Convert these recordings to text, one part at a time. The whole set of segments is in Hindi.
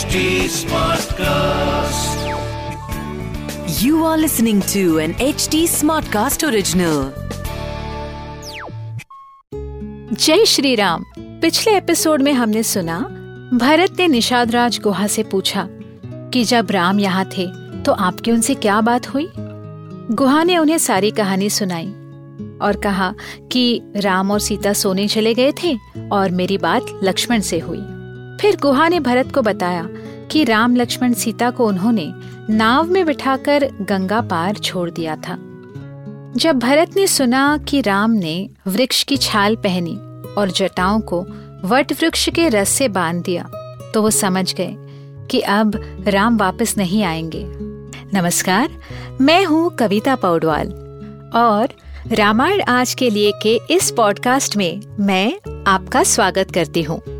HD Smartcast. You are listening to an HD Smartcast original. जय श्री राम पिछले एपिसोड में हमने सुना, भरत ने निषाद राज गुहा से पूछा कि जब राम यहाँ थे तो आपकी उनसे क्या बात हुई गुहा ने उन्हें सारी कहानी सुनाई और कहा कि राम और सीता सोने चले गए थे और मेरी बात लक्ष्मण से हुई फिर गुहा ने भरत को बताया कि राम लक्ष्मण सीता को उन्होंने नाव में बिठाकर गंगा पार छोड़ दिया था। जब भरत ने सुना कि राम ने वृक्ष की छाल पहनी और जटाओं को वट वृक्ष के रस से बाँध दिया तो वो समझ गए कि अब राम वापस नहीं आएँगे। नमस्कार, मैं हूँ कविता पौडवाल और रामायण आज के लिए के इस पॉडकास्ट में मैं आपका स्वागत करती हूँ।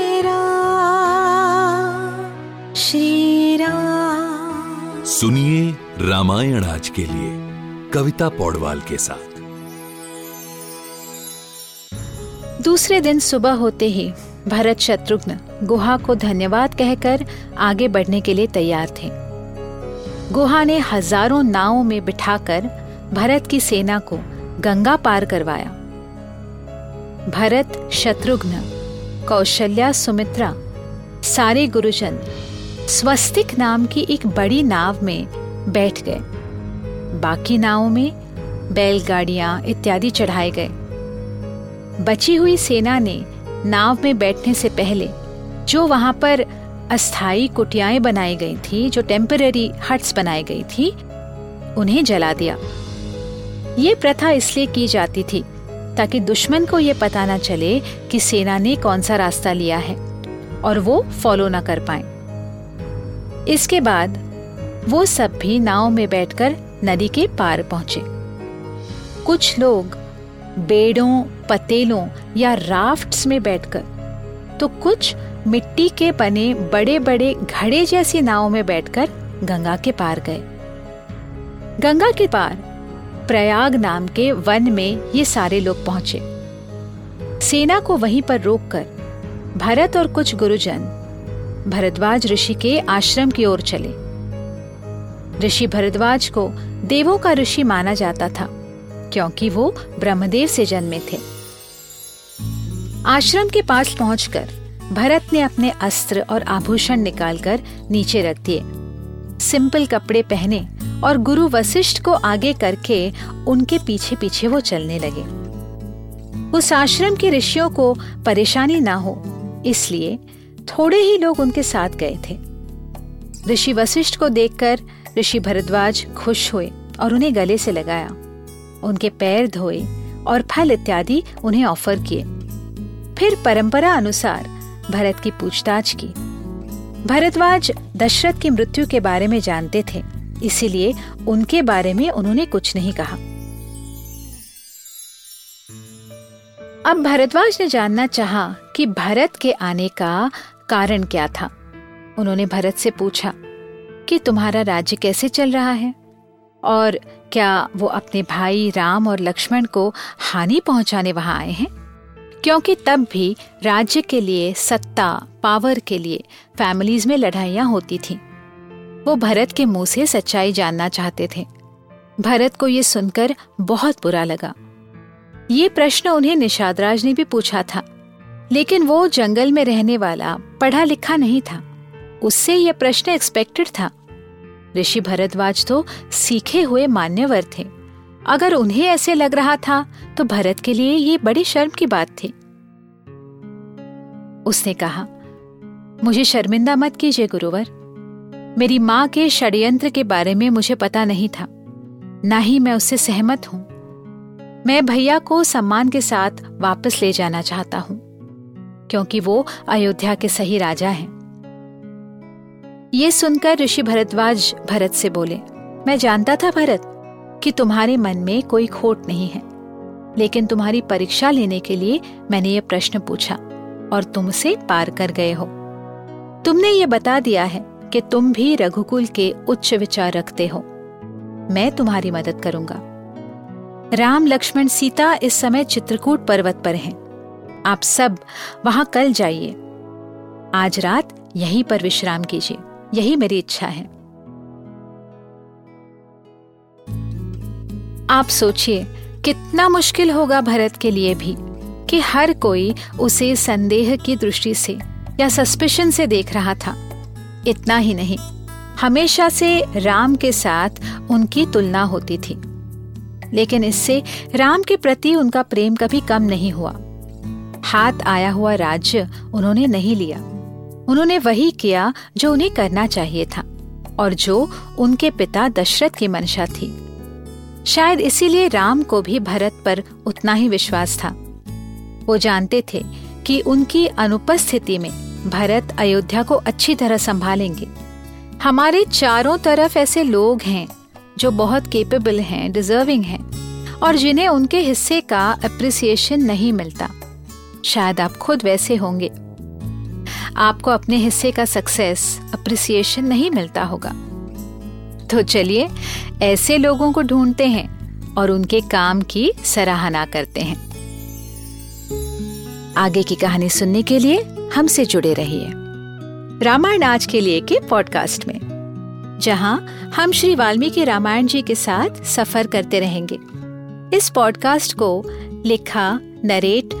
सुनिए रामायण आज के लिए, कविता पौडवाल के साथ। दूसरे दिन सुबह होते ही भरत शत्रुघ्न गुहा को धन्यवाद कहकर आगे बढ़ने के लिए तैयार थे। गुहा ने हज़ारों नावों में बिठाकर भरत की सेना को गंगा पार करवाया। भरत शत्रुघ्न, कौशल्या सुमित्रा, सारे गुरुजन स्वस्तिक नाम की एक बड़ी नाव में बैठ गए। बाकी नावों में बैलगाड़ियाँ इत्यादि चढ़ाए गए। बची हुई सेना ने नाव में बैठने से पहले जो वहाँ पर अस्थाई कुटियाएँ बनाई गई थी, जो टेम्पररी हट्स बनाई गई थी, उन्हें जला दिया। ये प्रथा इसलिए की जाती थी ताकि दुश्मन को ये पता न चले कि सेना ने कौन सा रास्ता लिया है और वो फॉलो न कर पाए। इसके बाद वो सब भी नाव में बैठकर नदी के पार पहुँचे। कुछ लोग बेड़ों, पतेलों या राफ्ट्स में बैठकर तो कुछ मिट्टी के बने बड़े बड़े घड़े जैसी नाव में बैठकर गंगा के पार गए। गंगा के पार प्रयाग नाम के वन में ये सारे लोग पहुँचे। सेना को वहीं पर रोककर भरत और कुछ गुरुजन भरद्वाज ऋषि के आश्रम की ओर चले। ऋषि भरद्वाज को देवों का ऋषि माना जाता था, क्योंकि वो ब्रह्मदेव से जन्मे थे। आश्रम के पास पहुंचकर भरत ने अपने अस्त्र और आभूषण निकालकर नीचे रख दिए। सिंपल कपड़े पहने और गुरु वशिष्ठ को आगे करके उनके पीछे पीछे वो चलने लगे। उस आश्रम के ऋषियों को परेशानी ना हो, इसलिए थोड़े ही लोग उनके साथ गए थे। ऋषि वशिष्ठ को देखकर ऋषि भरद्वाज खुश हुए और उन्हें गले से लगाया। उनके पैर धोए और फल इत्यादि उन्हें ऑफ़र किए। फिर परंपरा अनुसार भरत की पूछताछ की। भरद्वाज दशरथ की मृत्यु के बारे में जानते थे, इसीलिए उनके बारे में उन्होंने कुछ नहीं कहा। अब भरद्वाज ने जानना चाहा कि भरत के आने का कारण क्या था? उन्होंने भरत से पूछा, कि तुम्हारा राज्य कैसे चल रहा है? और क्या वो अपने भाई राम और लक्ष्मण को हानि पहुँचाने वहाँ आए हैं? क्योंकि तब भी राज्य के लिए, सत्ता, पावर के लिए फैमिलीज़ में लड़ाइयाँ होती थीं। वो भरत के मुँह से सच्चाई जानना चाहते थे। भरत को ये सुनकर बहुत बुरा लगा। ये प्रश्न उन्हें निषादराज ने भी पूछा था लेकिन वो जंगल में रहने वाला पढ़ा लिखा नहीं था। उससे यह प्रश्न एक्सपेक्टेड था। ऋषि भरद्वाज तो सीखे हुए मान्यवर थे। अगर उन्हें ऐसे लग रहा था तो भरत के लिए ये बड़ी शर्म की बात थी। उसने कहा, मुझे शर्मिंदा मत कीजिए गुरुवर। मेरी माँ के षड्यंत्र के बारे में मुझे पता नहीं था। ना ही मैं उससे सहमत हूँ। मैं भैया को सम्मान के साथ वापस ले जाना चाहता हूँ। क्योंकि वो अयोध्या के सही राजा हैं। ये सुनकर ऋषि भरद्वाज भरत से बोले, मैं जानता था भरत कि तुम्हारे मन में कोई खोट नहीं है, लेकिन तुम्हारी परीक्षा लेने के लिए मैंने ये प्रश्न पूछा और तुम उसे पार कर गए हो। तुमने ये बता दिया है कि तुम भी रघुकुल के उच्च विचार रखते हो। मैं तुम्हारी मदद करूँगा। राम, लक्ष्मण, सीता इस समय चित्रकूट पर्वत पर हैं। आप सब वहाँ कल जाइए। आज रात यहीं पर विश्राम कीजिए। यही मेरी इच्छा है। आप सोचिए, कितना मुश्किल होगा भरत के लिए भी, कि हर कोई उसे संदेह की दृष्टि से या सस्पेशन से देख रहा था। इतना ही नहीं, हमेशा से राम के साथ उनकी तुलना होती थी। लेकिन इससे राम के प्रति उनका प्रेम कभी कम नहीं हुआ। हाथ आया हुआ राज्य उन्होंने नहीं लिया। उन्होंने वही किया जो उन्हें करना चाहिए था और जो उनके पिता दशरथ की मंशा थी। शायद इसीलिए राम को भी भरत पर उतना ही विश्वास था। वो जानते थे कि उनकी अनुपस्थिति में भरत अयोध्या को अच्छी तरह संभालेंगे। हमारे चारों तरफ़ ऐसे लोग हैं जो बहुत केपेबल हैं डिजर्विंग हैं और जिन्हें उनके हिस्से का अप्रिसिएशन नहीं मिलता। शायद आप खुद वैसे होंगे। आपको अपने हिस्से का सक्सेस अप्रिसिएशन नहीं मिलता होगा। तो चलिए, ऐसे लोगों को ढूंढते हैं और उनके काम की सराहना करते हैं। आगे की कहानी सुनने के लिए हमसे जुड़े रहिए। रामायण आज के लिए के पॉडकास्ट में, जहाँ हम श्री वाल्मीकि रामायण जी के साथ सफ़र करते रहेंगे। इस पॉडकास्ट को लिखा नरेट